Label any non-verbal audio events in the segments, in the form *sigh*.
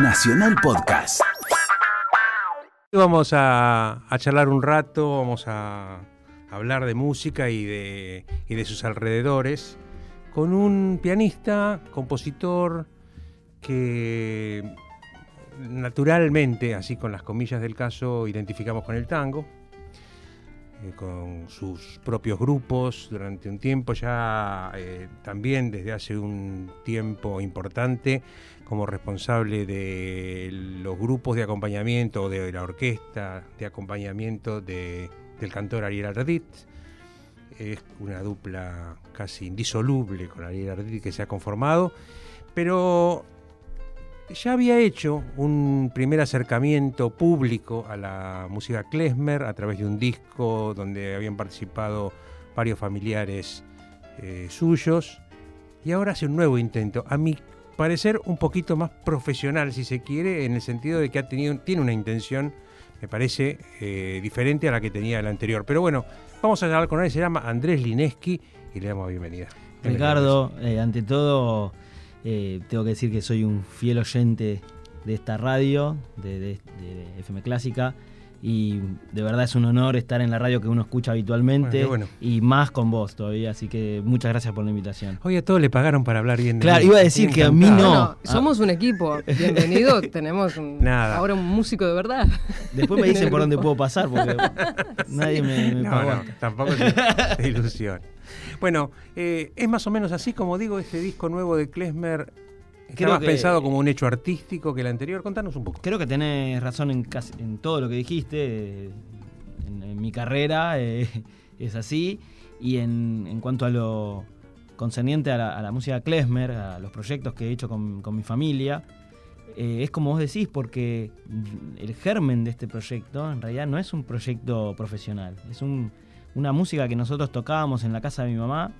Nacional Podcast. Vamos a, charlar un rato, vamos a hablar de música y de, y de sus alrededores con un pianista, compositor que naturalmente, así con las comillas del caso, identificamos con el tango, eh, con sus propios grupos durante un tiempo, ya eh, también desde hace un tiempo importante como responsable de los grupos de acompañamiento de la orquesta de acompañamiento de, del cantor Ariel Ardit. Es una dupla casi indisoluble con Ariel Ardit que se ha conformado, pero ya había hecho un primer acercamiento público a la música klezmer a través de un disco donde habían participado varios familiares eh, suyos y ahora hace un nuevo intento. A mi parecer un poquito más profesional, si se quiere, en el sentido de que ha tenido, tiene una intención, me parece, eh, diferente a la que tenía el anterior. Pero bueno, vamos a hablar con él, se llama Andrés Lineski y le damos bienvenida. Ricardo, eh, ante todo eh, tengo que decir que soy un fiel oyente de esta radio, de, FM Clásica, y de verdad es un honor estar en la radio que uno escucha habitualmente y más con vos todavía, así que muchas gracias por la invitación. Oye, a todos le pagaron para hablar bien de Claro, iba a decir que a mí no. somos un equipo, *laughs* bienvenido, tenemos ahora un músico de verdad. Después me dicen por dónde puedo *laughs* pasar porque nadie me, me pagó. No, tampoco es *laughs* ilusión. Bueno, eh, es más o menos así como digo, este disco nuevo de Klesmer ¿Está más pensado como un hecho artístico que el anterior? Contanos un poco. Creo que tenés razón en, casi, en todo lo que dijiste. En, mi carrera eh, *laughs* es así. Y en, cuanto a lo concerniente a la, música Klesmer, a los proyectos que he hecho con, mi familia, eh, es como vos decís, porque el germen de este proyecto en realidad no es un proyecto profesional. Es un, una música que nosotros tocábamos en la casa de mi mamá,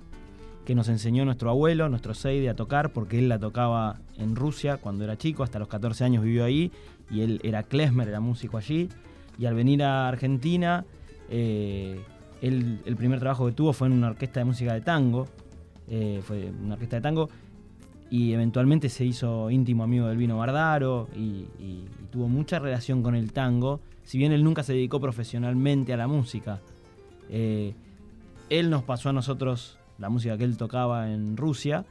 que nos enseñó nuestro abuelo, nuestro Seide, a tocar, porque él la tocaba en Rusia cuando era chico, hasta los 14 años vivió ahí, y él era klezmer, era músico allí, y al venir a Argentina, eh, el primer trabajo que tuvo fue en una orquesta de música de tango, eh, fue una orquesta de tango, y eventualmente se hizo íntimo amigo del vino Bardaro, y tuvo mucha relación con el tango, si bien él nunca se dedicó profesionalmente a la música, eh, él nos pasó a nosotros la música que él tocaba en Rusia,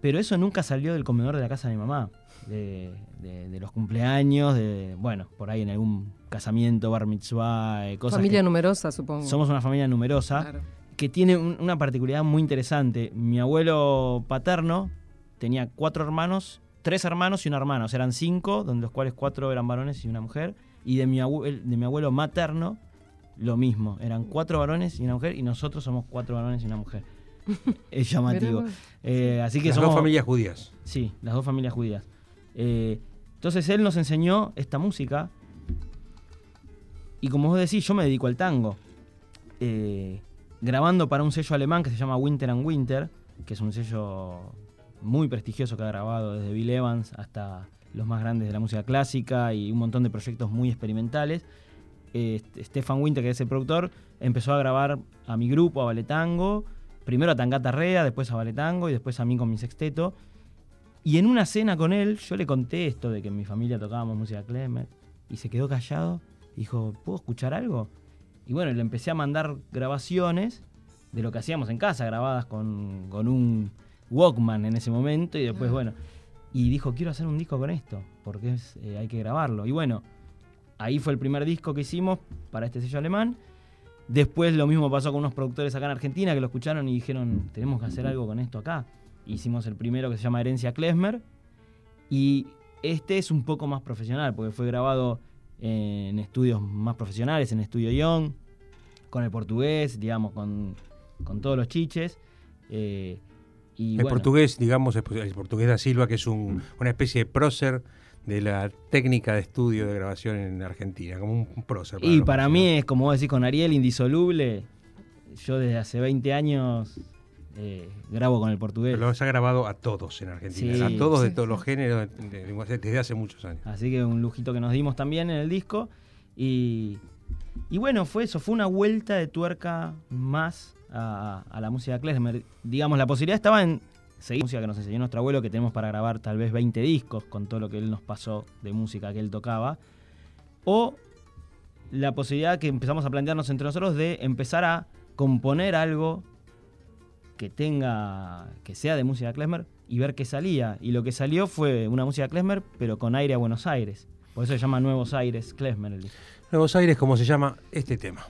pero eso nunca salió del comedor de la casa de mi mamá, de, los cumpleaños, de, bueno, por ahí en algún casamiento, bar mitzvah, eh, cosas. Familia numerosa, supongo. Somos una familia numerosa, que tiene una particularidad muy interesante. Mi abuelo paterno tenía cuatro hermanos, tres hermanos y una hermana, o sea, eran cinco, donde los cuales cuatro eran varones y una mujer, y de mi, de mi abuelo materno lo mismo. Eran cuatro varones y una mujer y nosotros somos cuatro varones y una mujer. *laughs* es llamativo. Eh, así que las dos familias judías. Sí, las dos familias judías. Eh, entonces él nos enseñó esta música y como vos decís, yo me dedico al tango. Eh, grabando para un sello alemán que se llama Winter and Winter, que es un sello muy prestigioso que ha grabado desde Bill Evans hasta los más grandes de la música clásica y un montón de proyectos muy experimentales. Este, Stefan Winter, que es el productor, empezó a grabar a mi grupo, a Valetango, primero a Tangata Rea, después a Valetango y después a mí con mi sexteto. Y en una cena con él, yo le conté esto de que en mi familia tocábamos música Clemer y se quedó callado. Dijo, ¿puedo escuchar algo? Y bueno, le empecé a mandar grabaciones de lo que hacíamos en casa, grabadas con, un Walkman en ese momento. Y después, bueno, y dijo, quiero hacer un disco con esto, porque eh, hay que grabarlo. Y bueno, ahí fue el primer disco que hicimos para este sello alemán. Después lo mismo pasó con unos productores acá en Argentina que lo escucharon y dijeron, tenemos que hacer algo con esto acá. Hicimos el primero que se llama Herencia Klesmer. Y este es un poco más profesional, porque fue grabado en estudios más profesionales, en Estudio Young, con el portugués, digamos, con, todos los chiches. Eh, y el portugués, digamos, el portugués da Silva, que es una especie de prócer de la técnica de estudio de grabación en Argentina, como un prócer. y para mí es, como vos decís, con Ariel, indisoluble. Yo desde hace 20 años eh, grabo con el portugués. Pero los ha grabado a todos en Argentina, a todos de todos los géneros, desde hace muchos años. Así que un lujito que nos dimos también en el disco. Y, y bueno, fue eso, fue una vuelta de tuerca más a, la música klezmer. Digamos, la posibilidad estaba en seguir música que nos enseñó nuestro abuelo, que tenemos para grabar tal vez 20 discos con todo lo que él nos pasó de música que él tocaba, o la posibilidad que empezamos a plantearnos entre nosotros de empezar a componer algo que tenga, que sea de música klezmer y ver qué salía. Y lo que salió fue una música klezmer, pero con aire a Buenos Aires. Por eso se llama Nuevos Aires klezmer. Nuevos Aires, como se llama este tema.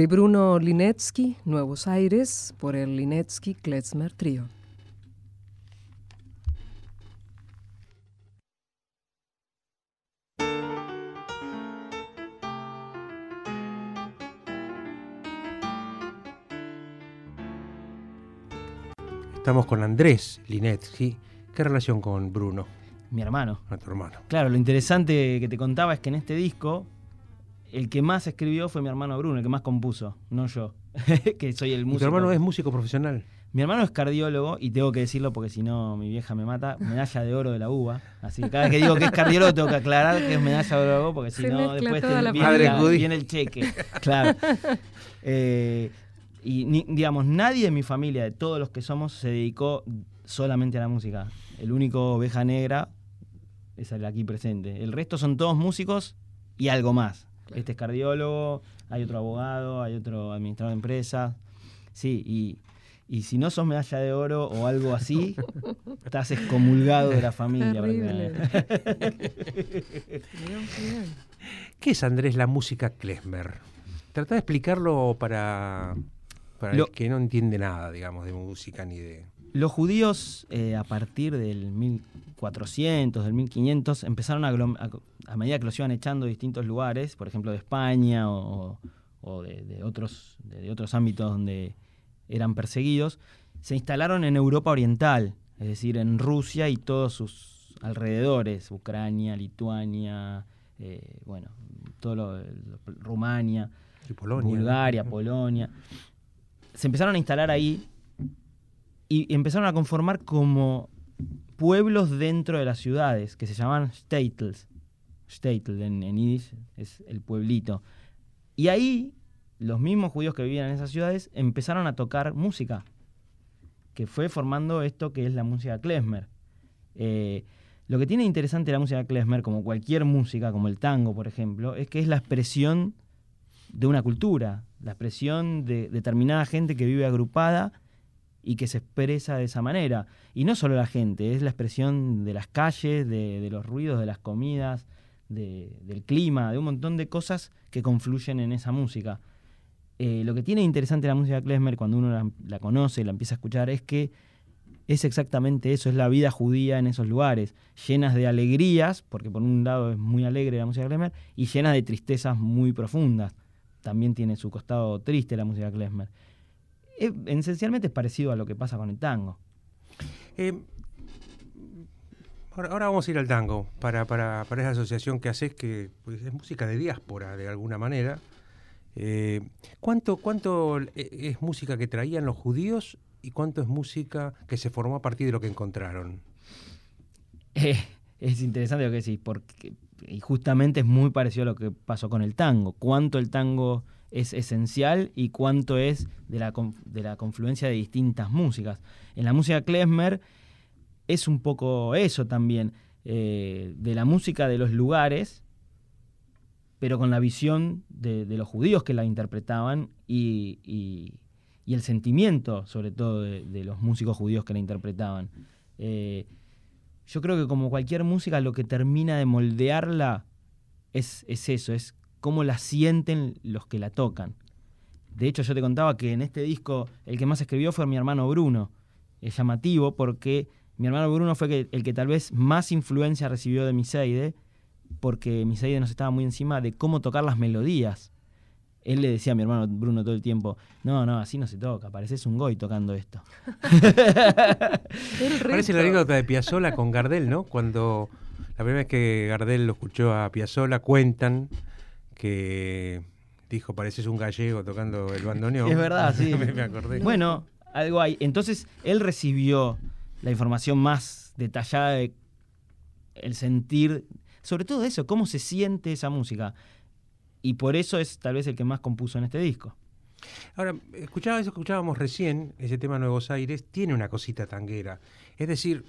De Bruno Linetsky, Nuevos Aires, por el Linetsky Klezmer Trio. Estamos con Andrés Linetsky. ¿Qué relación con Bruno? Mi hermano. Nuestro hermano. Claro, lo interesante que te contaba es que en este disco el que más escribió fue mi hermano Bruno, el que más compuso, no yo, *laughs* que soy el músico. ¿Tu hermano es músico profesional? Mi hermano es cardiólogo y tengo que decirlo porque si no mi vieja me mata, medalla de oro de la uva. Así que cada vez que digo que es cardiólogo tengo que aclarar que es medalla de oro porque si no después viene, el cheque. Claro. *laughs* Eh, y digamos, nadie de mi familia, de todos los que somos, se dedicó solamente a la música. El único oveja negra es el aquí presente. El resto son todos músicos y algo más. Este es cardiólogo, hay otro abogado, hay otro administrador de empresas. Sí, y, y si no sos medalla de oro o algo así, *laughs* estás excomulgado de la familia. ¿Qué es, Andrés, la música klezmer? Trata de explicarlo para, para el que no entiende nada, digamos, de música ni de... Los judíos, eh, a partir del 1400, del 1500, empezaron a, a, medida que los iban echando de distintos lugares, por ejemplo de España o, de, otros, de, otros ámbitos donde eran perseguidos, se instalaron en Europa Oriental, es decir, en Rusia y todos sus alrededores, Ucrania, Lituania, eh, bueno, todo lo, Rumania, Bulgaria, Polonia. Se empezaron a instalar ahí y empezaron a conformar como pueblos dentro de las ciudades que se llamaban Städtels. Städtel en, en es el pueblito. Y ahí los mismos judíos que vivían en esas ciudades empezaron a tocar música, que fue formando esto que es la música klezmer. Eh, lo que tiene interesante la música klezmer, como cualquier música, como el tango, por ejemplo, es que es la expresión de una cultura, la expresión de determinada gente que vive agrupada y que se expresa de esa manera. Y no solo la gente, es la expresión de las calles, de, los ruidos, de las comidas, del clima, de un montón de cosas que confluyen en esa música. Eh, lo que tiene interesante la música klezmer cuando uno la, conoce y la empieza a escuchar es que es exactamente eso, es la vida judía en esos lugares, llenas de alegrías, porque por un lado es muy alegre la música klezmer, y llenas de tristezas muy profundas. También tiene su costado triste la música klezmer. Esencialmente es parecido a lo que pasa con el tango. Eh, ahora, vamos a ir al tango, para, para, para esa asociación que haces, que pues, es música de diáspora de alguna manera. Eh, ¿Cuánto, ¿Cuánto es música que traían los judíos y cuánto es música que se formó a partir de lo que encontraron? *laughs* Eh, es interesante lo que decís, porque y justamente es muy parecido a lo que pasó con el tango. Cuánto el tango es esencial y cuánto es de la, de la confluencia de distintas músicas. En la música klezmer es un poco eso también, eh, de la música de los lugares, pero con la visión de, los judíos que la interpretaban y, el sentimiento, sobre todo, de, los músicos judíos que la interpretaban. Eh, yo creo que como cualquier música, lo que termina de moldearla es, es eso, es cómo la sienten los que la tocan. De hecho, yo te contaba que en este disco el que más escribió fue mi hermano Bruno. Es llamativo porque mi hermano Bruno fue el que tal vez más influencia recibió de Miseide, porque Miseide nos estaba muy encima de cómo tocar las melodías. Él le decía a mi hermano Bruno todo el tiempo, no, no, así no se toca, pareces un goy tocando esto. *laughs* Parece la anécdota de Piazzolla con Gardel, ¿no? Cuando la primera vez que Gardel lo escuchó a Piazzolla, cuentan que dijo, pareces un gallego tocando el bandoneón. Es verdad, sí. *laughs* me acordé. Bueno, algo hay. Entonces, él recibió la información más detallada de el sentir, sobre todo eso, cómo se siente esa música. Y por eso es tal vez el que más compuso en este disco. Ahora, escuchaba eso, escuchábamos recién, ese tema Nuevos Aires, tiene una cosita tanguera. Es decir,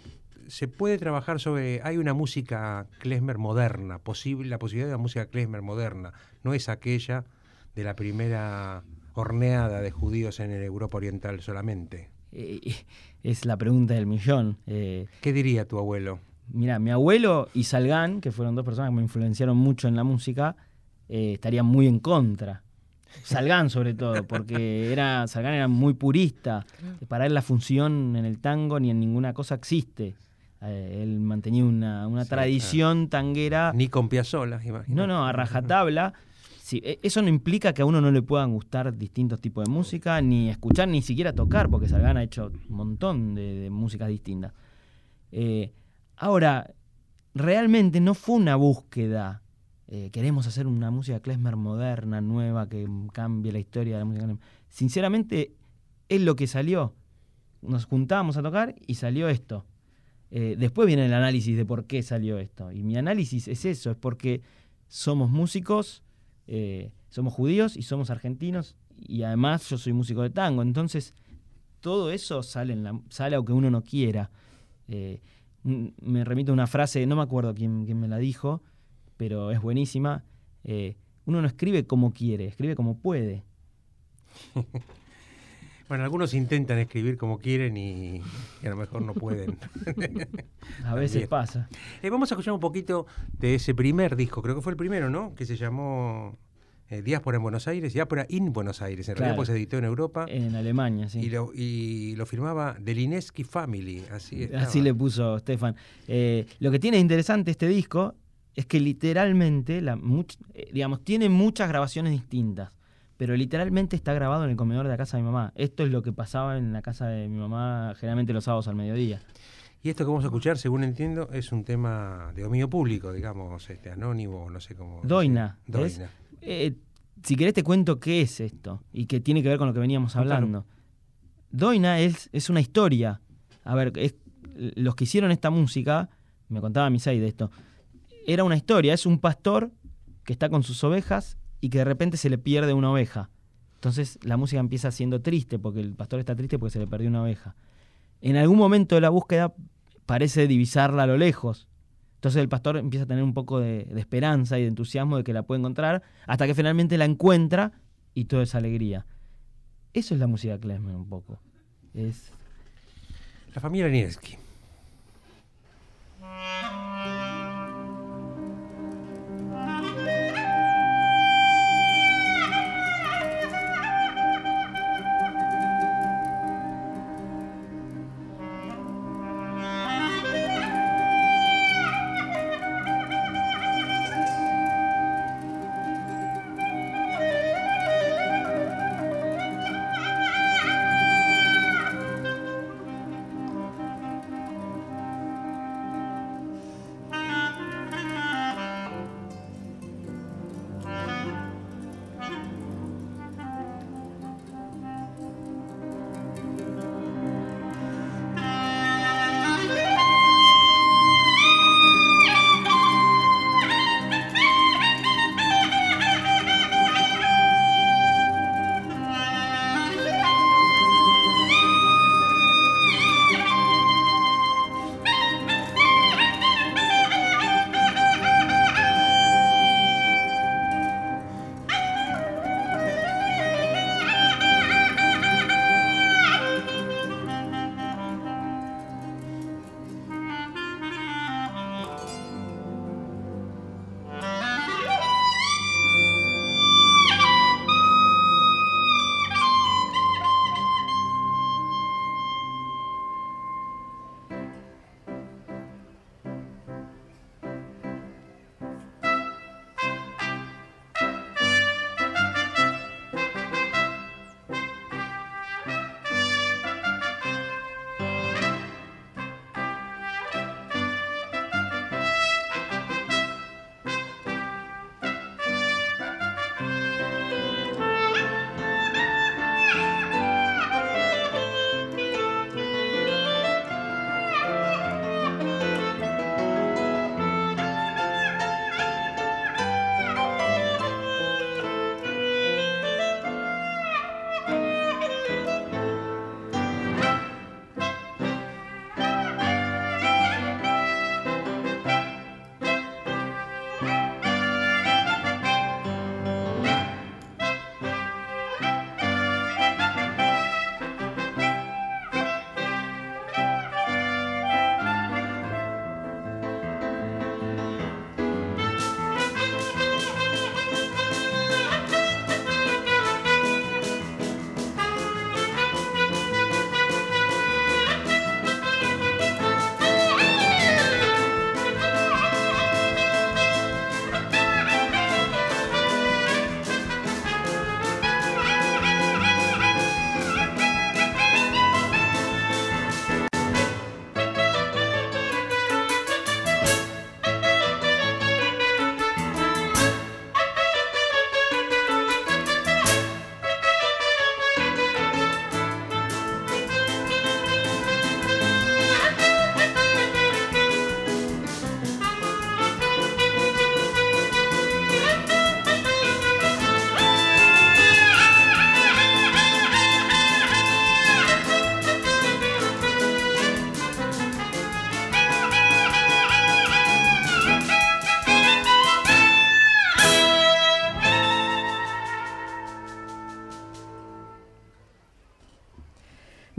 se puede trabajar sobre. Hay una música klezmer moderna, posible, la posibilidad de una música klezmer moderna. No es aquella de la primera horneada de judíos en el Europa Oriental solamente. Eh, es la pregunta del millón. Eh, ¿Qué diría tu abuelo? Mira, mi abuelo y Salgán, que fueron dos personas que me influenciaron mucho en la música, eh, estarían muy en contra. Salgán sobre todo, porque era Salgán era muy purista. Para él la función en el tango ni en ninguna cosa existe. Eh, él mantenía una, tradición tanguera. Ni con Piazzolla, imagino. No, no, a rajatabla. E, eso no implica que a uno no le puedan gustar distintos tipos de música, ni escuchar, ni siquiera tocar, porque Salgán ha hecho un montón de, músicas distintas. Eh, ahora, realmente no fue una búsqueda. Eh, queremos hacer una música klezmer moderna, nueva, que cambie la historia de la música Sinceramente, es lo que salió. Nos juntábamos a tocar y salió esto. Eh, después viene el análisis de por qué salió esto. Y mi análisis es eso, es porque somos músicos, eh, somos judíos y somos argentinos, y además yo soy músico de tango. Entonces, todo eso sale, en la, sale aunque uno no quiera. Eh, me remito a una frase, no me acuerdo quién, quién me la dijo, pero es buenísima. uno no escribe como quiere, escribe como puede. *laughs* Bueno, algunos intentan escribir como quieren y, a lo mejor no pueden. *laughs* a veces pasa. Eh, vamos a escuchar un poquito de ese primer disco, creo que fue el primero, ¿no? Que se llamó eh, Diáspora en Buenos Aires, Diáspora in Buenos Aires. En realidad pues se editó en Europa. En Alemania, sí. Y lo, y lo firmaba Delineski Family, así Así le puso Stefan. Eh, lo que tiene interesante este disco es que literalmente, la, digamos, tiene muchas grabaciones distintas pero literalmente está grabado en el comedor de la casa de mi mamá. Esto es lo que pasaba en la casa de mi mamá generalmente los sábados al mediodía. Y esto que vamos a escuchar, según entiendo, es un tema de dominio público, digamos, este anónimo, no sé cómo. Doina. Doina. Eh, si querés te cuento qué es esto y que tiene que ver con lo que veníamos hablando. Doina es, es una historia. A ver, es- los que hicieron esta música, me contaba Misei de esto, era una historia, es un pastor que está con sus ovejas y que de repente se le pierde una oveja. Entonces la música empieza siendo triste porque el pastor está triste porque se le perdió una oveja. En algún momento de la búsqueda parece divisarla a lo lejos. Entonces el pastor empieza a tener un poco de, esperanza y de entusiasmo de que la puede encontrar, hasta que finalmente la encuentra y todo es alegría. Eso es la música klezmer un poco. Es La familia Nietzsche.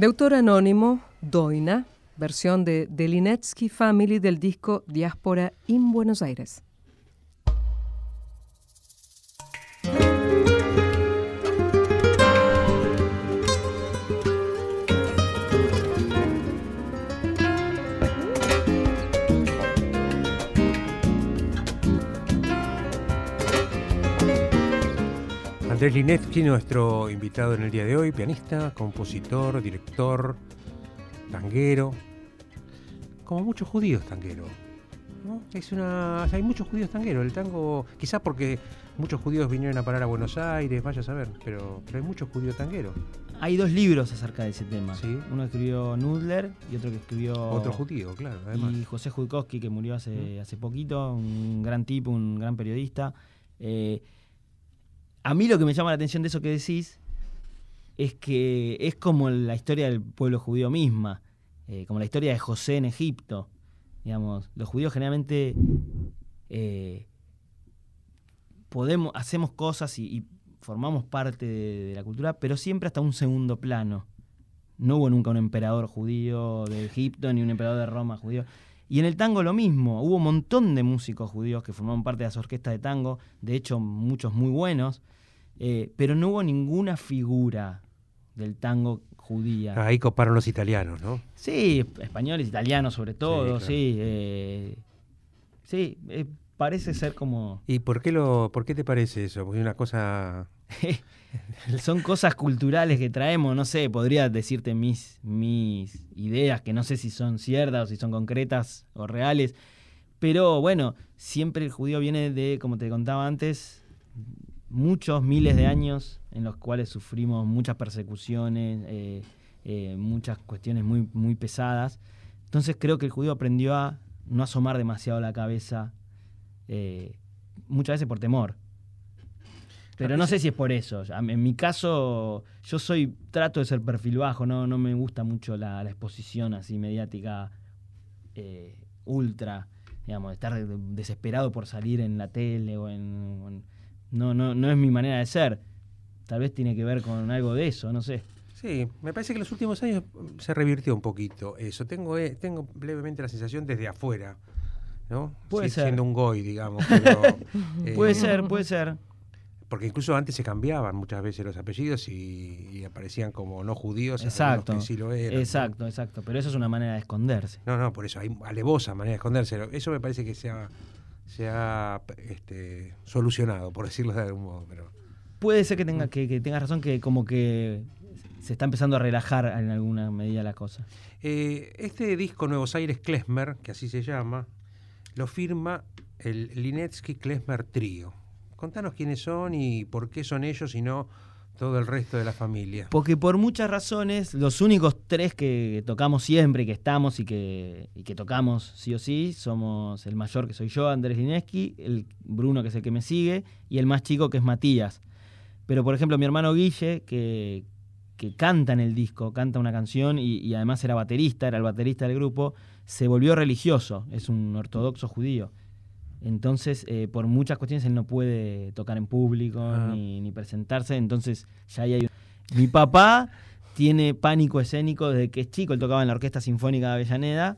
De autor anónimo, Doina, versión de Delinetsky Family del disco Diáspora in Buenos Aires. Andrés Linetsky, nuestro invitado en el día de hoy, pianista, compositor, director, tanguero, como muchos judíos tangueros. Es una, hay muchos judíos tangueros. El tango, quizás porque muchos judíos vinieron a parar a Buenos Aires, vaya a saber, pero, pero hay muchos judíos tangueros. Hay dos libros acerca de ese tema. Uno escribió Nudler y otro que escribió. Otro judío, claro. Y José Judkowski, que murió hace, hace poquito, un gran tipo, un gran periodista. Eh, a mí lo que me llama la atención de eso que decís es que es como la historia del pueblo judío misma, eh, como la historia de José en Egipto. Digamos, los judíos generalmente eh, podemos, hacemos cosas y, formamos parte de, la cultura, pero siempre hasta un segundo plano. No hubo nunca un emperador judío de Egipto ni un emperador de Roma judío. Y en el tango lo mismo, hubo un montón de músicos judíos que formaban parte de las orquestas de tango, de hecho muchos muy buenos, eh, pero no hubo ninguna figura del tango judía. Ahí coparon los italianos, ¿no? Sí, españoles, italianos sobre todo, sí. Sí, eh, eh, parece ser como... ¿Y por qué, lo, por qué te parece eso? Porque es una cosa... *laughs* *laughs* Son cosas culturales que traemos, no sé, podría decirte mis, mis ideas, que no sé si son ciertas o si son concretas o reales, pero bueno, siempre el judío viene de, como te contaba antes, muchos miles de años en los cuales sufrimos muchas persecuciones, eh, eh, muchas cuestiones muy, muy pesadas. Entonces creo que el judío aprendió a no asomar demasiado la cabeza, eh, muchas veces por temor. Pero no sé si es por eso. En mi caso, yo soy, trato de ser perfil bajo, no, no me gusta mucho la, exposición así mediática ultra, digamos, estar desesperado por salir en la tele o en no, no, no es mi manera de ser. Tal vez tiene que ver con algo de eso, no sé. Sí, me parece que en los últimos años se revirtió un poquito eso. Tengo, eh, tengo levemente la sensación desde afuera, ¿no? Puede ser. Siendo un goy, digamos. *laughs* puede eh, ser, puede ser. Porque incluso antes se cambiaban muchas veces los apellidos y, aparecían como no judíos. Exacto. Que sí lo eran, exacto, exacto. Pero eso es una manera de esconderse. No, no, por eso hay alevosa manera de esconderse. Eso me parece que se ha este, solucionado, por decirlo de algún modo. Pero... Puede ser que tenga que, tenga razón que como que se está empezando a relajar en alguna medida la cosa. Eh, este disco Nuevos Aires Klesmer, que así se llama, lo firma el Linetsky Klesmer Trío. Contanos quiénes son y por qué son ellos y no todo el resto de la familia. Porque por muchas razones, los únicos tres que tocamos siempre, que estamos y que, que tocamos sí o sí, somos el mayor que soy yo, Andrés Lineski, el Bruno que es el que me sigue, y el más chico que es Matías. Pero por ejemplo mi hermano Guille, que, que canta en el disco, canta una canción y, y además era baterista, era el baterista del grupo, se volvió religioso, es un ortodoxo judío. Entonces, eh, por muchas cuestiones, él no puede tocar en público ah. ni, presentarse. Entonces, ya hay. Mi papá tiene pánico escénico desde que es chico. Él tocaba en la Orquesta Sinfónica de Avellaneda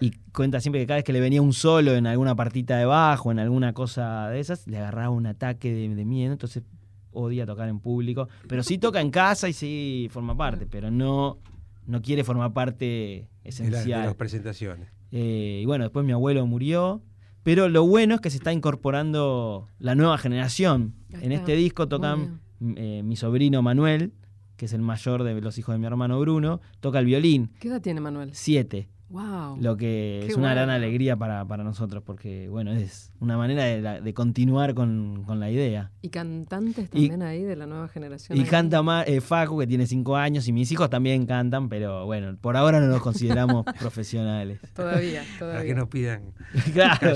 y cuenta siempre que cada vez que le venía un solo en alguna partita de bajo, en alguna cosa de esas, le agarraba un ataque de, miedo. Entonces, odia tocar en público. Pero sí toca en casa y sí forma parte, pero no, no quiere formar parte esencial. De, las presentaciones. Eh, y bueno, después mi abuelo murió pero lo bueno es que se está incorporando la nueva generación. En este disco tocan eh, mi sobrino Manuel, que es el mayor de los hijos de mi hermano Bruno, toca el violín. ¿Qué edad tiene Manuel? Siete. Lo que es una gran alegría para, nosotros, porque bueno, es una manera de, continuar con, la idea. ¿Y cantantes también ahí de la nueva generación? Y canta eh, Facu, que tiene cinco años, y mis hijos también cantan, pero bueno, por ahora no nos consideramos *laughs* profesionales. Todavía, todavía. Para que nos pidan. *laughs* claro,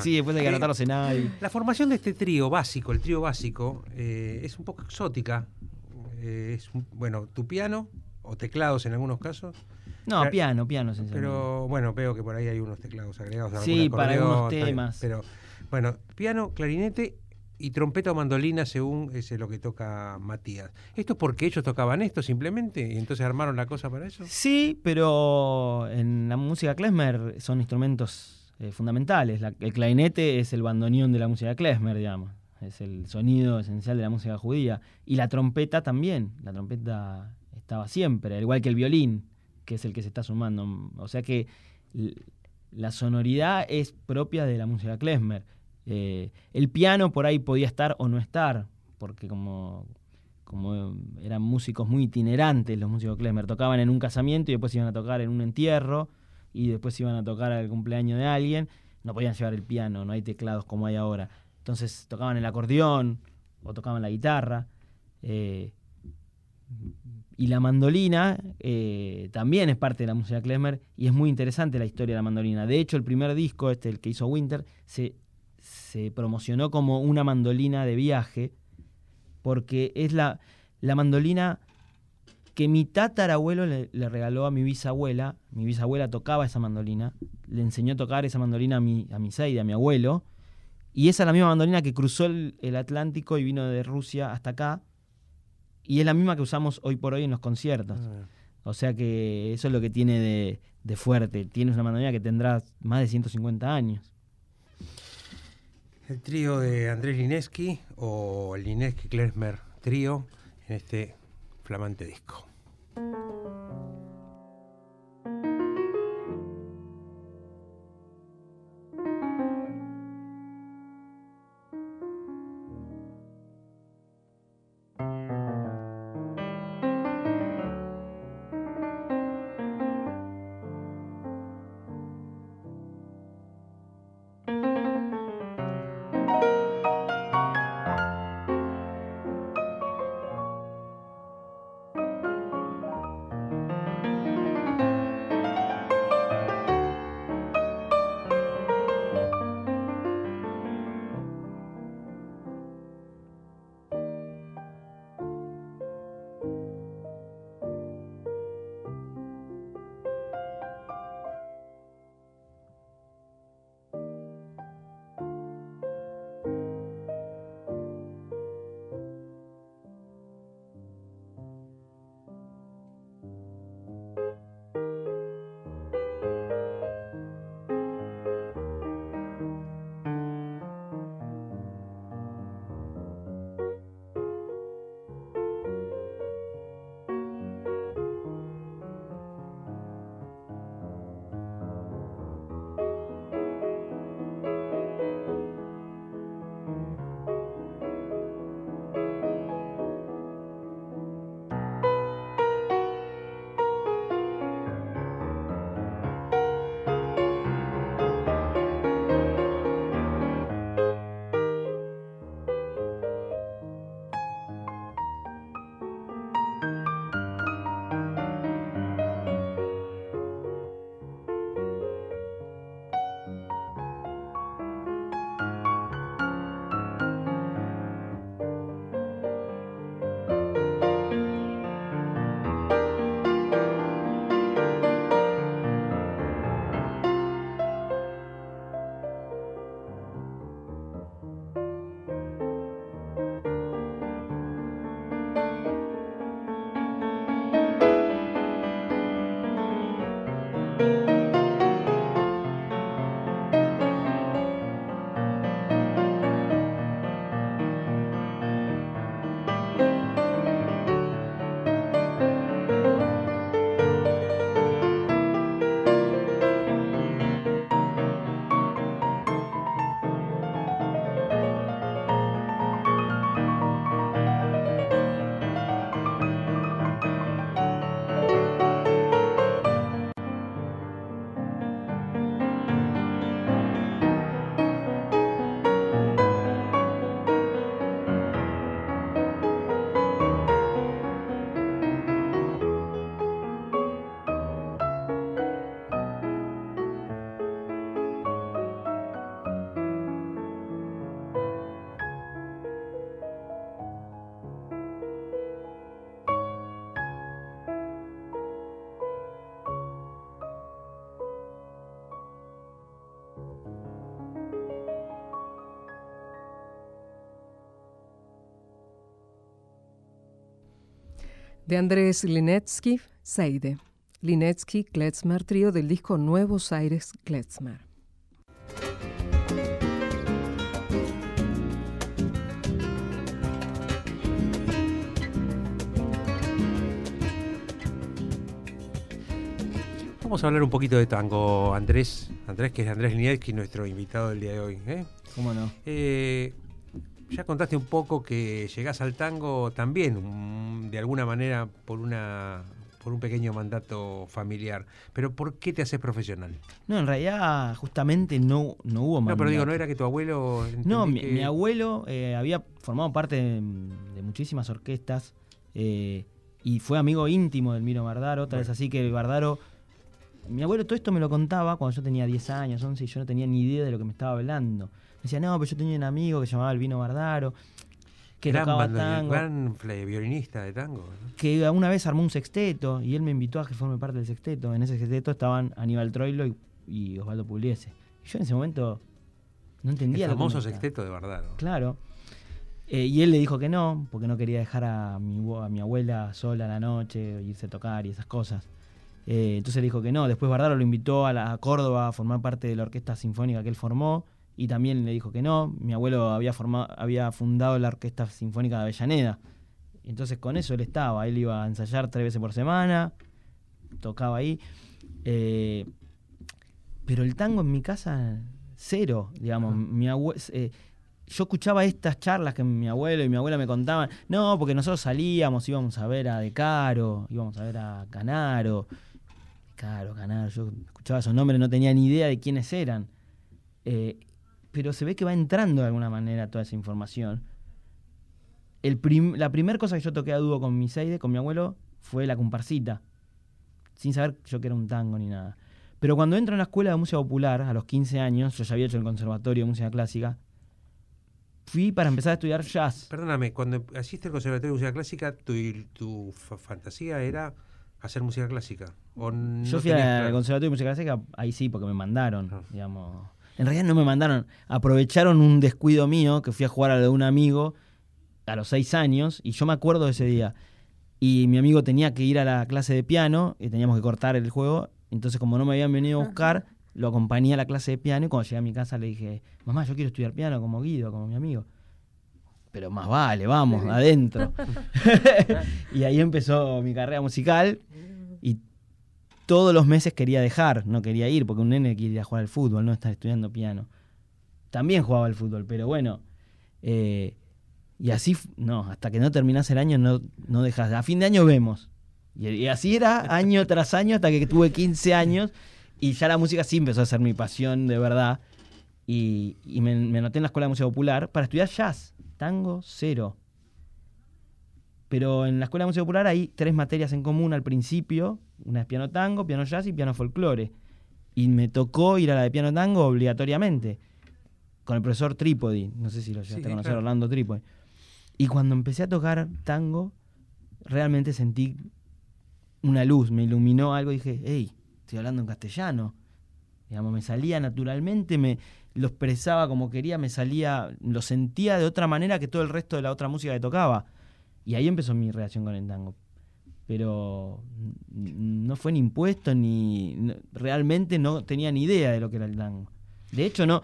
sí, después hay que anotarlos en ahí. La formación de este trío básico, el trío básico, eh, es un poco exótica. Eh, es bueno, tu piano, o teclados en algunos casos no, piano, piano, Pero bueno, veo que por ahí hay unos teclados agregados. Sí, para algunos temas. Pero bueno, piano, clarinete y trompeta o mandolina según es lo que toca Matías. ¿Esto es porque ellos tocaban esto simplemente y entonces armaron la cosa para eso? Sí, pero en la música klezmer son instrumentos eh, fundamentales. el clarinete es el bandoneón de la música klezmer, digamos. Es el sonido esencial de la música judía. Y la trompeta también. La trompeta estaba siempre, al igual que el violín que es el que se está sumando. O sea que la sonoridad es propia de la música klezmer. Eh, el piano por ahí podía estar o no estar, porque como, como eran músicos muy itinerantes, los músicos Klezmer, tocaban en un casamiento y después iban a tocar en un entierro y después iban a tocar al cumpleaños de alguien, no podían llevar el piano, no hay teclados como hay ahora. Entonces tocaban el acordeón o tocaban la guitarra. Eh, y la mandolina eh, también es parte de la música Klezmer y es muy interesante la historia de la mandolina. De hecho, el primer disco, este, el que hizo Winter, se, se promocionó como una mandolina de viaje porque es la, la mandolina que mi tatarabuelo le, le, regaló a mi bisabuela. Mi bisabuela tocaba esa mandolina, le enseñó a tocar esa mandolina a mi, a mi Seide, a mi abuelo. Y esa es la misma mandolina que cruzó el, el Atlántico y vino de Rusia hasta acá y es la misma que usamos hoy por hoy en los conciertos. Ah. O sea que eso es lo que tiene de, de fuerte. Tienes una mandolina que tendrá más de 150 años. El trío de Andrés Lineski o el Lineski Klesmer trío en este flamante disco. De Andrés Linetsky, Seide. Linetsky Klezmer trío del disco Nuevos Aires Klezmer. Vamos a hablar un poquito de tango, Andrés. Andrés, que es Andrés Linetsky, nuestro invitado del día de hoy. ¿eh? ¿Cómo no? Eh, ya contaste un poco que llegás al tango también, de alguna manera, por una por un pequeño mandato familiar. Pero ¿por qué te haces profesional? No, en realidad justamente no, no hubo mandato. No, pero digo, no era que tu abuelo... No, mi, abuelo eh, había formado parte de, muchísimas orquestas eh, y fue amigo íntimo del Miro Bardaro, otra vez así que el Bardaro... Mi abuelo todo esto me lo contaba cuando yo tenía 10 años, 11, y yo no tenía ni idea de lo que me estaba hablando. Me decía, no, pero yo tenía un amigo que se llamaba Vino Bardaro que gran, tocaba tango. Gran violinista de tango. Que una vez armó un sexteto y él me invitó a que forme parte del sexteto. En ese sexteto estaban Aníbal Troilo y, Osvaldo Pugliese. yo en ese momento no entendía El famoso sexteto de verdad. Claro. Eh, y él le dijo que no, porque no quería dejar a mi, a mi abuela sola a la noche, irse a tocar y esas cosas. Eh, entonces le dijo que no. Después Bardaro lo invitó a, la, a Córdoba a formar parte de la orquesta sinfónica que él formó y también le dijo que no. Mi abuelo había, formado, había fundado la Orquesta Sinfónica de Avellaneda. Entonces con eso él estaba, él iba a ensayar tres veces por semana, tocaba ahí. Eh, pero el tango en mi casa, cero, digamos. Mi eh, yo escuchaba estas charlas que mi abuelo y mi abuela me contaban. No, porque nosotros salíamos, íbamos a ver a De Caro, íbamos a ver a Canaro. Caro, Canaro, yo escuchaba esos nombres, no tenía ni idea de quiénes eran. Eh, pero se ve que va entrando de alguna manera toda esa información. El la primera cosa que yo toqué a dúo con mi Seide, con mi abuelo, fue la comparsita, sin saber yo que era un tango ni nada. Pero cuando entro en la escuela de música popular, a los 15 años, yo ya había hecho el conservatorio de música clásica, fui para empezar a estudiar jazz. Perdóname, cuando hiciste el conservatorio de música clásica, tu, tu fantasía era hacer música clásica. yo fui al conservatorio de música clásica, ahí sí, porque me mandaron, ah. digamos en realidad no me mandaron. Aprovecharon un descuido mío, que fui a jugar a lo de un amigo a los seis años, y yo me acuerdo de ese día. Y mi amigo tenía que ir a la clase de piano, y teníamos que cortar el juego. Entonces, como no me habían venido a buscar, lo acompañé a la clase de piano, y cuando llegué a mi casa le dije, mamá, yo quiero estudiar piano como Guido, como mi amigo. Pero más vale, vamos, adentro. *laughs* *laughs* y ahí empezó mi carrera musical. Y todos los meses quería dejar, no quería ir, porque un nene quería jugar al fútbol, no estar estudiando piano. También jugaba al fútbol, pero bueno. Eh, y así, no, hasta que no terminase el año no, no dejas. A fin de año vemos. Y, así era año *laughs* tras año hasta que tuve 15 años y ya la música sí empezó a ser mi pasión de verdad. Y, me, me anoté en la Escuela de Música Popular para estudiar jazz, tango cero. Pero en la Escuela de Música Popular hay tres materias en común al principio. Una es piano tango, piano jazz y piano folclore. Y me tocó ir a la de piano tango obligatoriamente. Con el profesor Trípodi. No sé si lo llegaste a conocer, Orlando Trípodi. Y cuando empecé a tocar tango, realmente sentí una luz, me iluminó algo y dije, hey, estoy hablando en castellano. Digamos, me salía naturalmente, me lo expresaba como quería, me salía, lo sentía de otra manera que todo el resto de la otra música que tocaba. Y ahí empezó mi relación con el tango. Pero no fue ni impuesto, ni. realmente no tenía ni idea de lo que era el tango. De hecho, no.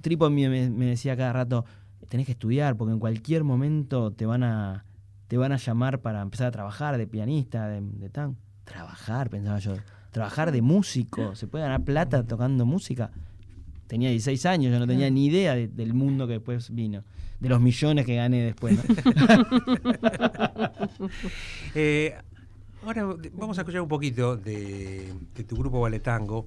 Tripo me, me decía cada rato: tenés que estudiar, porque en cualquier momento te van a, te van a llamar para empezar a trabajar de pianista, de, de tango. Trabajar, pensaba yo. Trabajar de músico. ¿Se puede ganar plata tocando música? Tenía 16 años, yo no tenía ni idea del mundo que después vino de los millones que gané después. *laughs* Eh, ahora vamos a escuchar un poquito de, tu grupo Vale Tango.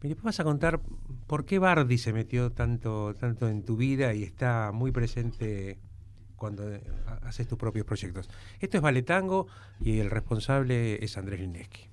¿Me vas a contar por qué Bardi se metió tanto, tanto en tu vida y está muy presente cuando haces tus propios proyectos? Esto es Vale Tango y el responsable es Andrés Lineski.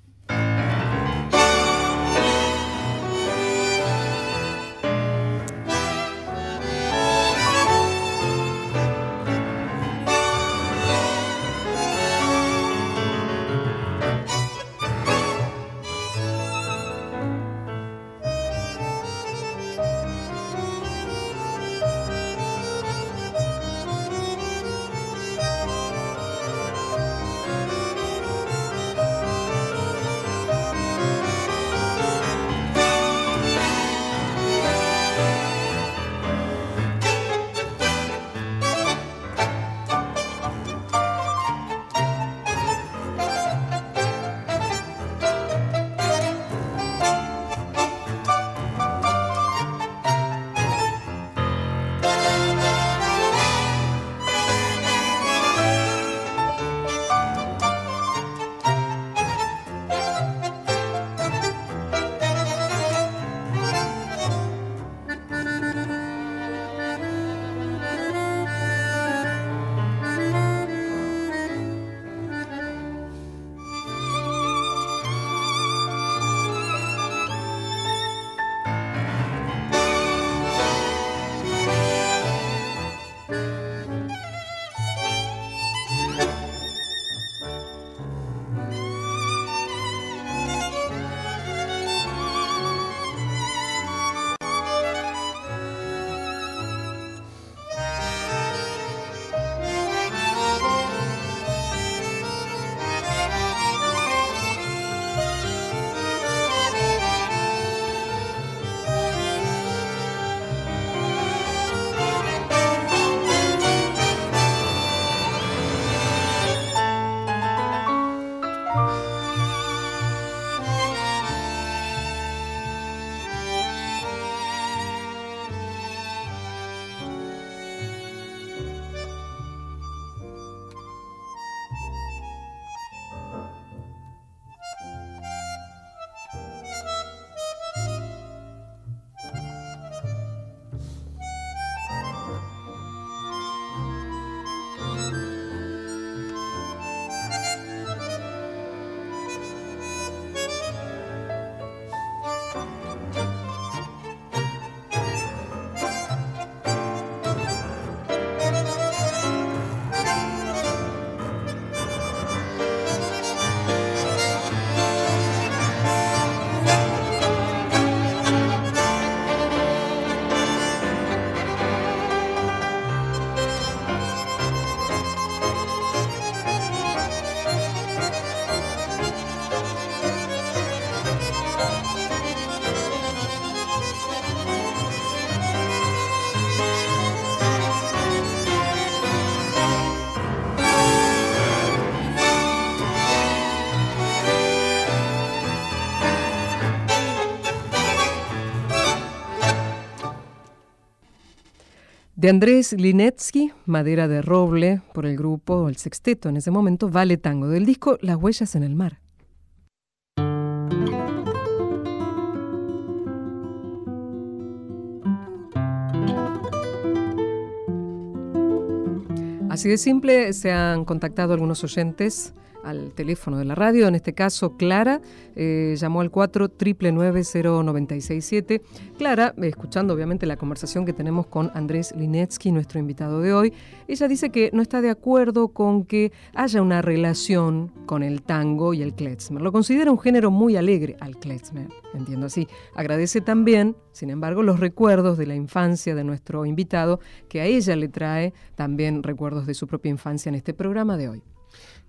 De Andrés Linetsky, Madera de Roble, por el grupo, el sexteto en ese momento, Vale Tango, del disco Las Huellas en el Mar. Así de simple, se han contactado algunos oyentes al teléfono de la radio, en este caso Clara, eh, llamó al 4 967 Clara, escuchando obviamente la conversación que tenemos con Andrés Linetsky, nuestro invitado de hoy, ella dice que no está de acuerdo con que haya una relación con el tango y el klezmer. Lo considera un género muy alegre al klezmer, entiendo así. Agradece también, sin embargo, los recuerdos de la infancia de nuestro invitado, que a ella le trae también recuerdos de su propia infancia en este programa de hoy.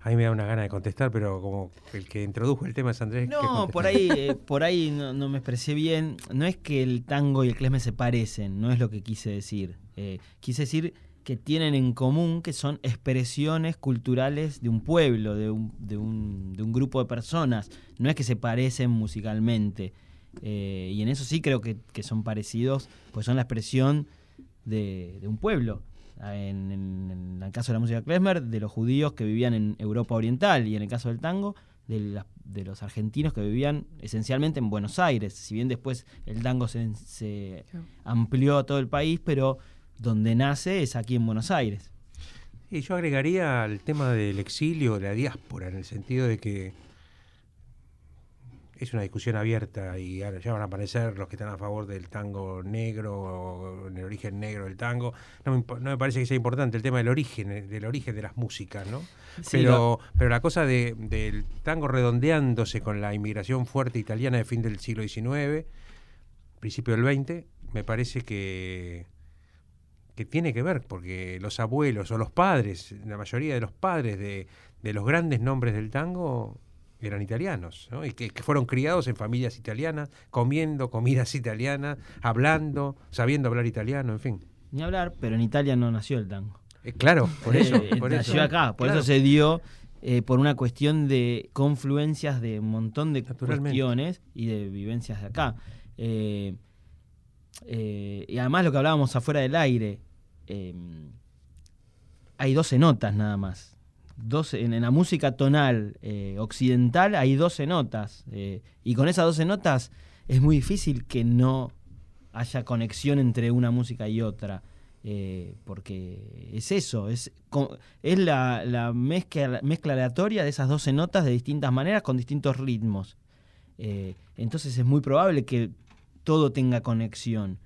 A mí me da una gana de contestar, pero como el que introdujo el tema es Andrés. No, por ahí, eh, por ahí no, me expresé bien. No es que el tango y el klezmer se parecen, no es lo que quise decir. Eh, quise decir que tienen en común que son expresiones culturales de un pueblo, de un, de un, de un grupo de personas. No es que se parecen musicalmente. Eh, y en eso sí creo que, que, son parecidos, pues son la expresión de, de un pueblo en, el caso de la música klezmer, de los judíos que vivían en Europa Oriental y en el caso del tango, de, los argentinos que vivían esencialmente en Buenos Aires. Si bien después el tango se, amplió a todo el país, pero donde nace es aquí en Buenos Aires. Y yo agregaría el tema del exilio, de la diáspora, en el sentido de que es una discusión abierta y ahora ya van a aparecer los que están a favor del tango negro o el origen negro del tango. No me, parece que sea importante el tema del origen, eh, del origen de las músicas, ¿no? pero, pero la cosa del tango redondeándose con la inmigración fuerte italiana de fin del siglo XIX, principio del XX, me parece que que tiene que ver, porque los abuelos o los padres, la mayoría de los padres de, de los grandes nombres del tango eran italianos, ¿no? y que, fueron criados en familias italianas, comiendo comidas *laughs* italianas, hablando, sabiendo hablar italiano, en fin. Ni hablar, pero en Italia no nació el tango. Eh, claro, por eso. Eh, por nació acá, por eso se dio eh, por una cuestión de confluencias de un montón de cuestiones y de vivencias de acá. y además lo que hablábamos afuera del aire, hay 12 notas nada más en, la música tonal eh, occidental hay 12 notas. Eh, y con esas 12 notas es muy difícil que no haya conexión entre una música y otra. Eh, porque es eso, es, es la, mezcla, mezcla, aleatoria de esas 12 notas de distintas maneras con distintos ritmos. entonces es muy probable que todo tenga conexión.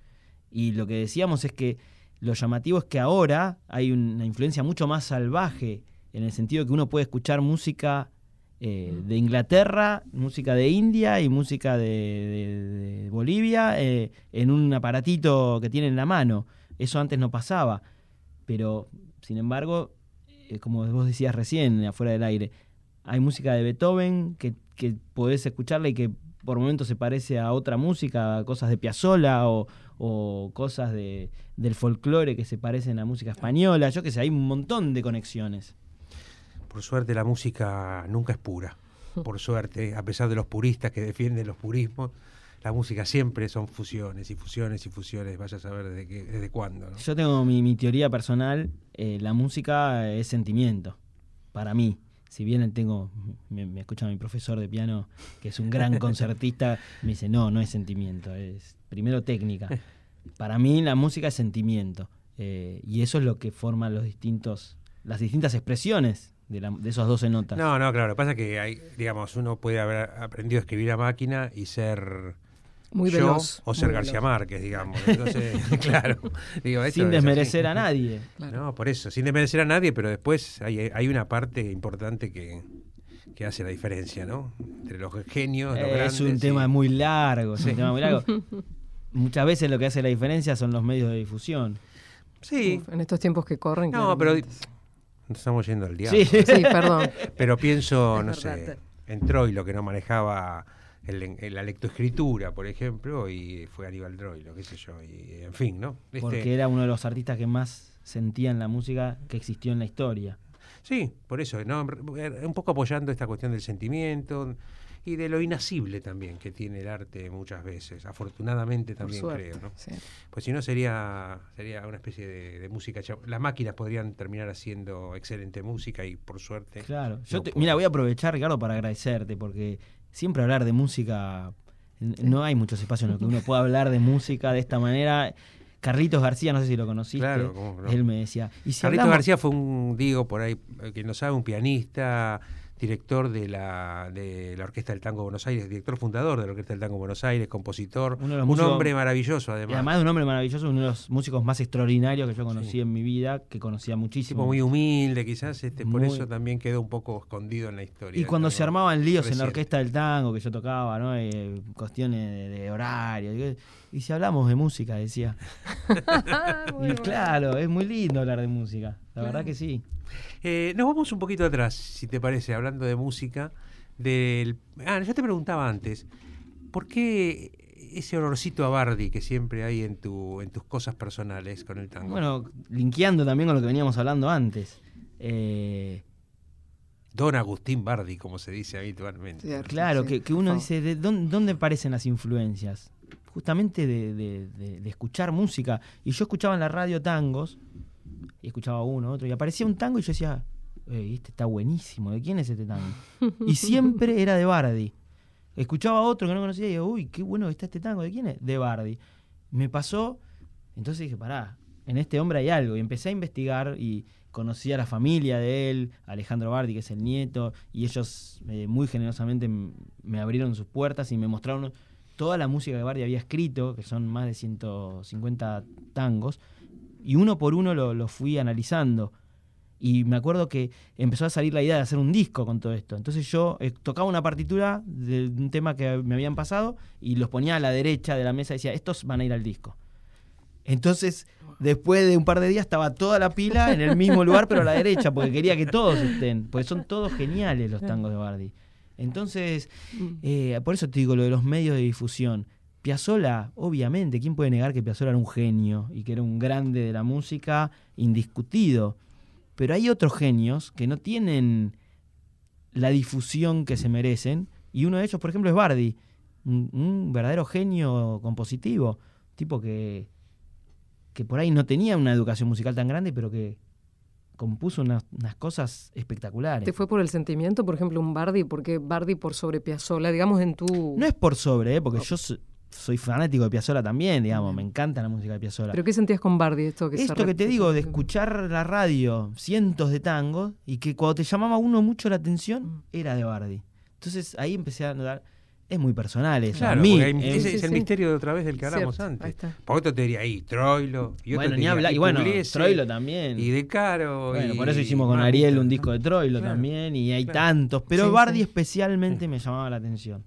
Y lo que decíamos es que lo llamativo es que ahora hay una influencia mucho más salvaje en el sentido que uno puede escuchar música eh, de Inglaterra, música de India y música de, Bolivia eh, en un aparatito que tiene en la mano. Eso antes no pasaba. Pero, sin embargo, eh, como vos decías recién, afuera del aire, hay música de Beethoven que, que podés escucharla y que por momentos se parece a otra música, a cosas de Piazzolla o, o cosas de, del folclore que se parecen a música española. Yo que sé, hay un montón de conexiones. Por suerte la música nunca es pura. Por suerte, a pesar de los puristas que defienden los purismos, la música siempre son fusiones y fusiones y fusiones, vaya a saber desde, qué, desde cuándo. Yo tengo mi, teoría personal, eh, la música es sentimiento, para mí. Si bien tengo, me, escucha mi profesor de piano, que es un gran *laughs* concertista, me dice, no, no es sentimiento, es primero técnica. *laughs* Para mí la música es sentimiento. Eh, y eso es lo que forma los distintos, las distintas expresiones de, la, de esos 12 notas. No, no, claro. Lo que pasa es que hay, digamos, uno puede haber aprendido a escribir a máquina y ser muy yo veloz, o ser García Márquez, digamos. Entonces, *laughs* *laughs* claro. sin desmerecer a nadie. No, por eso, sin desmerecer a nadie, pero después hay, hay una parte importante que, que hace la diferencia, ¿no? Entre los genios, los Es un tema muy largo, es un tema muy largo. *laughs* Muchas veces lo que hace la diferencia son los medios de difusión. Sí. en estos tiempos que corren. No, pero estamos yendo al diablo. Sí, perdón. Pero pienso, no sé, en Troilo que no manejaba la lectoescritura, por ejemplo, y fue Aníbal Troilo, qué sé yo, y en fin, ¿no? Este Porque era uno de los artistas que más sentían la música que existió en la historia. Sí, por eso, ¿no? un poco apoyando esta cuestión del sentimiento y de lo inasible también que tiene el arte muchas veces, afortunadamente también creo, ¿no? Pues si no sería sería una especie de, música, las máquinas podrían terminar haciendo excelente música y por suerte. Claro, yo mira, voy a aprovechar Ricardo para agradecerte porque siempre hablar de música no hay muchos espacios en los que uno pueda hablar de música de esta manera. Carlitos García, no sé si lo conociste. Claro, Él me decía. Carlitos García fue un, digo por ahí, eh, que no sabe, un pianista director de la, de la Orquesta del Tango Buenos Aires, director fundador de la Orquesta del Tango Buenos Aires, compositor, un hombre maravilloso además. además de un hombre maravilloso, uno de los músicos más extraordinarios que yo conocí en mi vida, que conocía muchísimo. muy humilde quizás, este, por eso también quedó un poco escondido en la historia. Y cuando se armaban líos en la Orquesta del Tango que yo tocaba, ¿no? Eh, cuestiones de, horario. Y si hablamos de música, decía. *laughs* y claro, es muy lindo hablar de música, la verdad que sí. Eh, nos vamos un poquito atrás, si te parece, hablando de música. Del... Ah, yo te preguntaba antes, ¿por qué ese olorcito a Bardi que siempre hay en, tu, en tus cosas personales con el tango? Bueno, linkeando también con lo que veníamos hablando antes. Eh, Don Agustín Bardi, como se dice habitualmente. claro, que, uno dice, ¿de dónde, dónde, aparecen las influencias? Justamente de, de, escuchar música. Y yo escuchaba en la radio tangos y escuchaba uno, otro, y aparecía un tango y yo decía, este está buenísimo, ¿de quién es este tango? y *laughs* siempre era de Bardi. Escuchaba otro que no conocía y digo, uy, qué bueno está este tango, ¿de quién es? De Bardi. Me pasó, entonces dije, pará, en este hombre hay algo. Y empecé a investigar y conocí a la familia de él, Alejandro Bardi, que es el nieto, y ellos eh, muy generosamente me abrieron sus puertas y me mostraron toda la música que Bardi había escrito, que son más de 150 tangos, y uno por uno lo, fui analizando. Y me acuerdo que empezó a salir la idea de hacer un disco con todo esto. Entonces yo eh, tocaba una partitura de un tema que me habían pasado y los ponía a la derecha de la mesa y decía, estos van a ir al disco. Entonces, después de un par de días estaba toda la pila en el mismo lugar, pero a la derecha, porque quería que todos estén, porque son todos geniales los tangos de Bardi. Entonces, mm. eh, por eso te digo lo de los medios de difusión. Piazzolla, obviamente, ¿quién puede negar que Piazzolla era un genio y que era un grande de la música indiscutido? Pero hay otros genios que no tienen la difusión que se merecen y uno de ellos, por ejemplo, es Bardi, un, verdadero genio compositivo, tipo que, que por ahí no tenía una educación musical tan grande, pero que compuso unas, cosas espectaculares. ¿Te fue por el sentimiento, por ejemplo, un Bardi? porque Bardi por sobre Piazzolla? Digamos en tu... No es por sobre, ¿eh? porque yo soy fanático de Piazzolla también, digamos, me encanta la música de Piazzolla. ¿Pero qué sentías con Bardi? Esto que, esto que te digo, de escuchar la radio, cientos de tangos, y que cuando te llamaba uno mucho la atención, mm. era de Bardi. Entonces ahí empecé a notar, es muy personal eso. Claro, a mí, ese es el misterio de otra vez del que hablamos antes. Por otro te diría ahí, Troilo. Y bueno, ni habla, y, bueno, Troilo también. Y De Caro. Bueno, por eso hicimos con Ariel un disco de Troilo también, y hay tantos. Pero Bardi especialmente me llamaba la atención.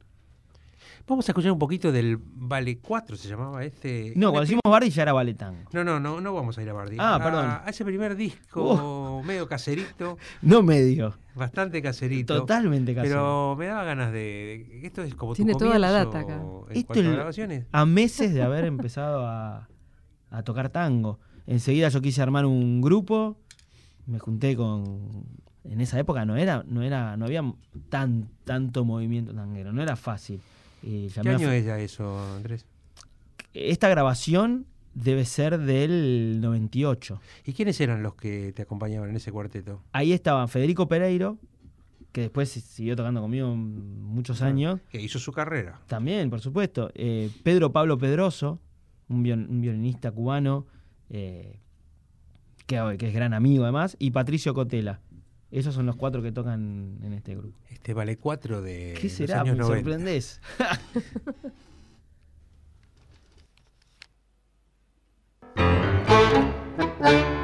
Vamos a escuchar un poquito del Vale 4, se llamaba este. No, cuando decimos Bardi ya era Vale No, no, no, no vamos a ir a Bardi. Ah, perdón. A ese primer disco medio caserito. *laughs* No medio. Bastante caserito. Totalmente caserito. Pero me daba ganas de. esto es como Tiene toda la data acá. esto a grabaciones. A meses de haber *laughs* empezado a, a tocar tango. Enseguida yo quise armar un grupo. Me junté con en esa época no era, no era, no había tan, tanto movimiento tanguero, no era fácil. ¿Qué año es ya eso, Andrés? Esta grabación debe ser del 98. ¿Y quiénes eran los que te acompañaban en ese cuarteto? Ahí estaban Federico Pereiro, que después siguió tocando conmigo muchos años. Que hizo su carrera. También, por supuesto. Eh, Pedro Pablo Pedroso, un, violinista cubano, eh, que, que, es gran amigo además, y Patricio Cotela. Esos son los cuatro que tocan en este grupo. Este vale cuatro de. ¿Qué será? Los años Me 90. sorprendés. *laughs* *laughs*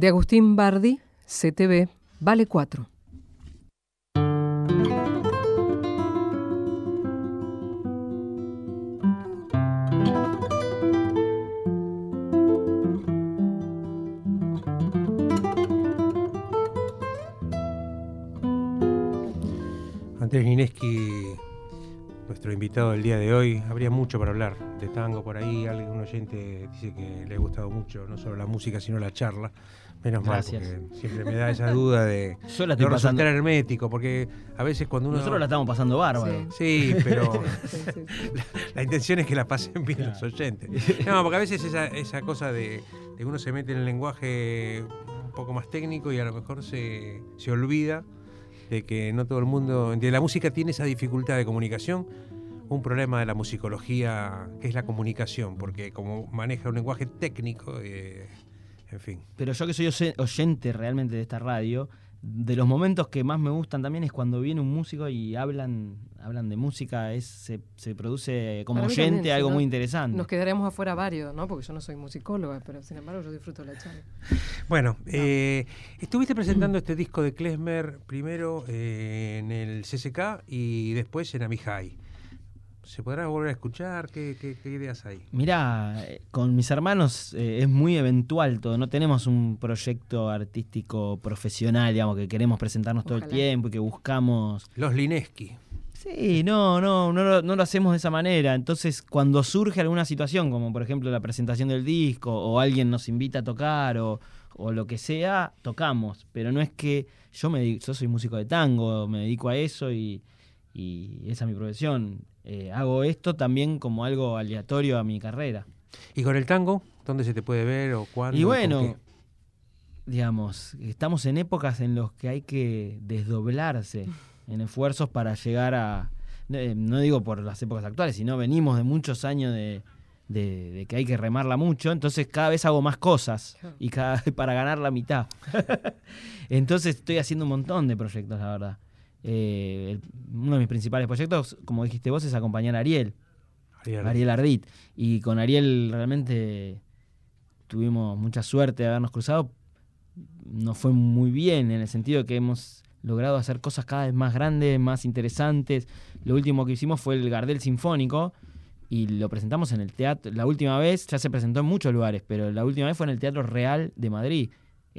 De Agustín Bardi, CTV, vale 4. Andrés Nineski, nuestro invitado del día de hoy, habría mucho para hablar de tango por ahí. Algún oyente dice que le ha gustado mucho no solo la música, sino la charla. Menos Gracias. mal, porque siempre me da esa duda de *laughs* Yo la estoy no pasando. resultar hermético, porque a veces cuando uno... Nosotros la estamos pasando bárbaro. Sí, pero *laughs* Sí, sí, sí. *laughs* la intención es que la pasen bien Claro. los oyentes. No, porque a veces esa, esa cosa de, de que uno se mete en el lenguaje un poco más técnico y a lo mejor se, se olvida de que no todo el mundo. De la música tiene esa dificultad de comunicación. Un problema de la musicología que es la comunicación, porque como maneja un lenguaje técnico, eh, en fin. Pero yo que soy oye- oyente realmente de esta radio, de los momentos que más me gustan también es cuando viene un músico y hablan, hablan de música, es, se, se produce como oyente también, si algo no, muy interesante. Nos quedaremos afuera varios, ¿no? Porque yo no soy musicóloga, pero sin embargo yo disfruto la charla. Bueno, eh, estuviste presentando este disco de Klezmer primero eh, en el CCK y después en Amijay. ¿Se podrá volver a escuchar? ¿Qué, qué- qué ideas hay? Mirá, eh, con mis hermanos eh, es muy eventual todo, no tenemos un proyecto artístico profesional, digamos, que queremos presentarnos todo el tiempo y que buscamos... Los Lineski. Sí, no, no, no lo, no lo hacemos de esa manera. Entonces, cuando surge alguna situación, como por ejemplo la presentación del disco, o alguien nos invita a tocar, o, o lo que sea, tocamos. Pero no es que yo me dedico- yo soy músico de tango, me dedico a eso y, y esa es mi profesión. Eh, hago esto también como algo aleatorio a mi carrera. ¿Y con el tango? ¿Dónde se te puede ver o cuándo? Y bueno, digamos, estamos en épocas en las que hay que desdoblarse en esfuerzos para llegar a, eh, no digo por las épocas actuales, sino venimos de muchos años de, de- de que hay que remarla mucho, entonces cada vez hago más cosas y cada para ganar la mitad. *laughs* entonces estoy haciendo un montón de proyectos, la verdad. Eh, el- uno de mis principales proyectos, como dijiste vos, es acompañar a Ariel. Ariel. Ariel Ardit. Y con Ariel realmente tuvimos mucha suerte de habernos cruzado. Nos fue muy bien en el sentido que hemos logrado hacer cosas cada vez más grandes, más interesantes. Lo último que hicimos fue el Gardel Sinfónico y lo presentamos en el teatro. La última vez ya se presentó en muchos lugares, pero la última vez fue en el Teatro Real de Madrid.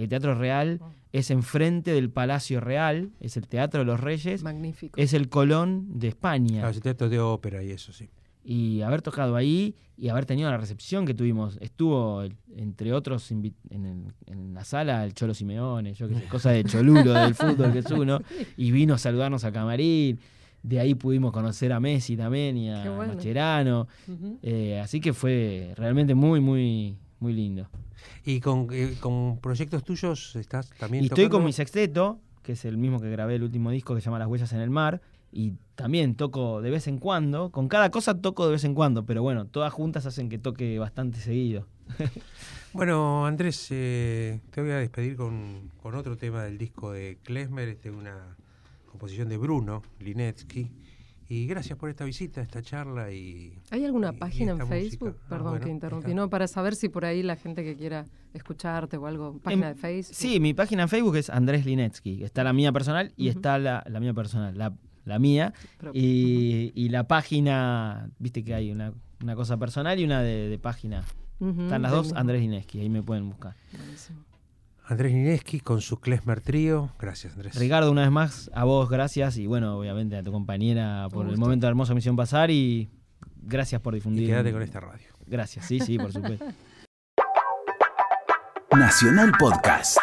El Teatro Real es enfrente del Palacio Real, es el Teatro de los Reyes, Magnífico. es el Colón de España Claro, ese teatro de ópera y eso, sí. y haber tocado ahí y haber tenido la recepción que tuvimos. Estuvo, el- entre otros, en, el- en la sala el Cholo Simeone, yo qué sé, cosa de cholulo del fútbol que es uno, *laughs* y vino a saludarnos a Camarín. De ahí pudimos conocer a Messi también y a bueno. Mascherano. Ujú. Eh, así que fue realmente muy, muy, muy lindo. ¿Y con, eh, con proyectos tuyos estás también Y estoy con mi sexteto, que es el mismo que grabé el último disco que se llama Las Huellas en el Mar. Y también toco de vez en cuando. Con cada cosa toco de vez en cuando, pero bueno, todas juntas hacen que toque bastante seguido. *laughs* Bueno, Andrés, eh, te voy a despedir con, con otro tema del disco de Klezmer, este, una composición de Bruno Linetsky. Y gracias por esta visita, esta charla y... ¿Hay alguna y- y página en Facebook? música. Ah, Perdón bueno, que interrumpí. está. No, para saber si por ahí la gente que quiera escucharte o algo, página Em, de Facebook. Sí, mi página en Facebook es Andrés Linetsky. Está la mía personal y está la, la mía personal, la, la mía. Y, y la página, viste que hay una, una cosa personal y una de, de página. Están las dos. Andrés Linetsky, ahí me pueden buscar. Buenísimo. Andrés Linetsky con su Klezmer Trío. Gracias, Andrés. Ricardo, una vez más, a vos gracias y bueno, obviamente a tu compañera por el momento de hermosa misión pasar y gracias por Y difundir. quédate con esta radio. Gracias, sí, sí, por supuesto. Nacional Podcast.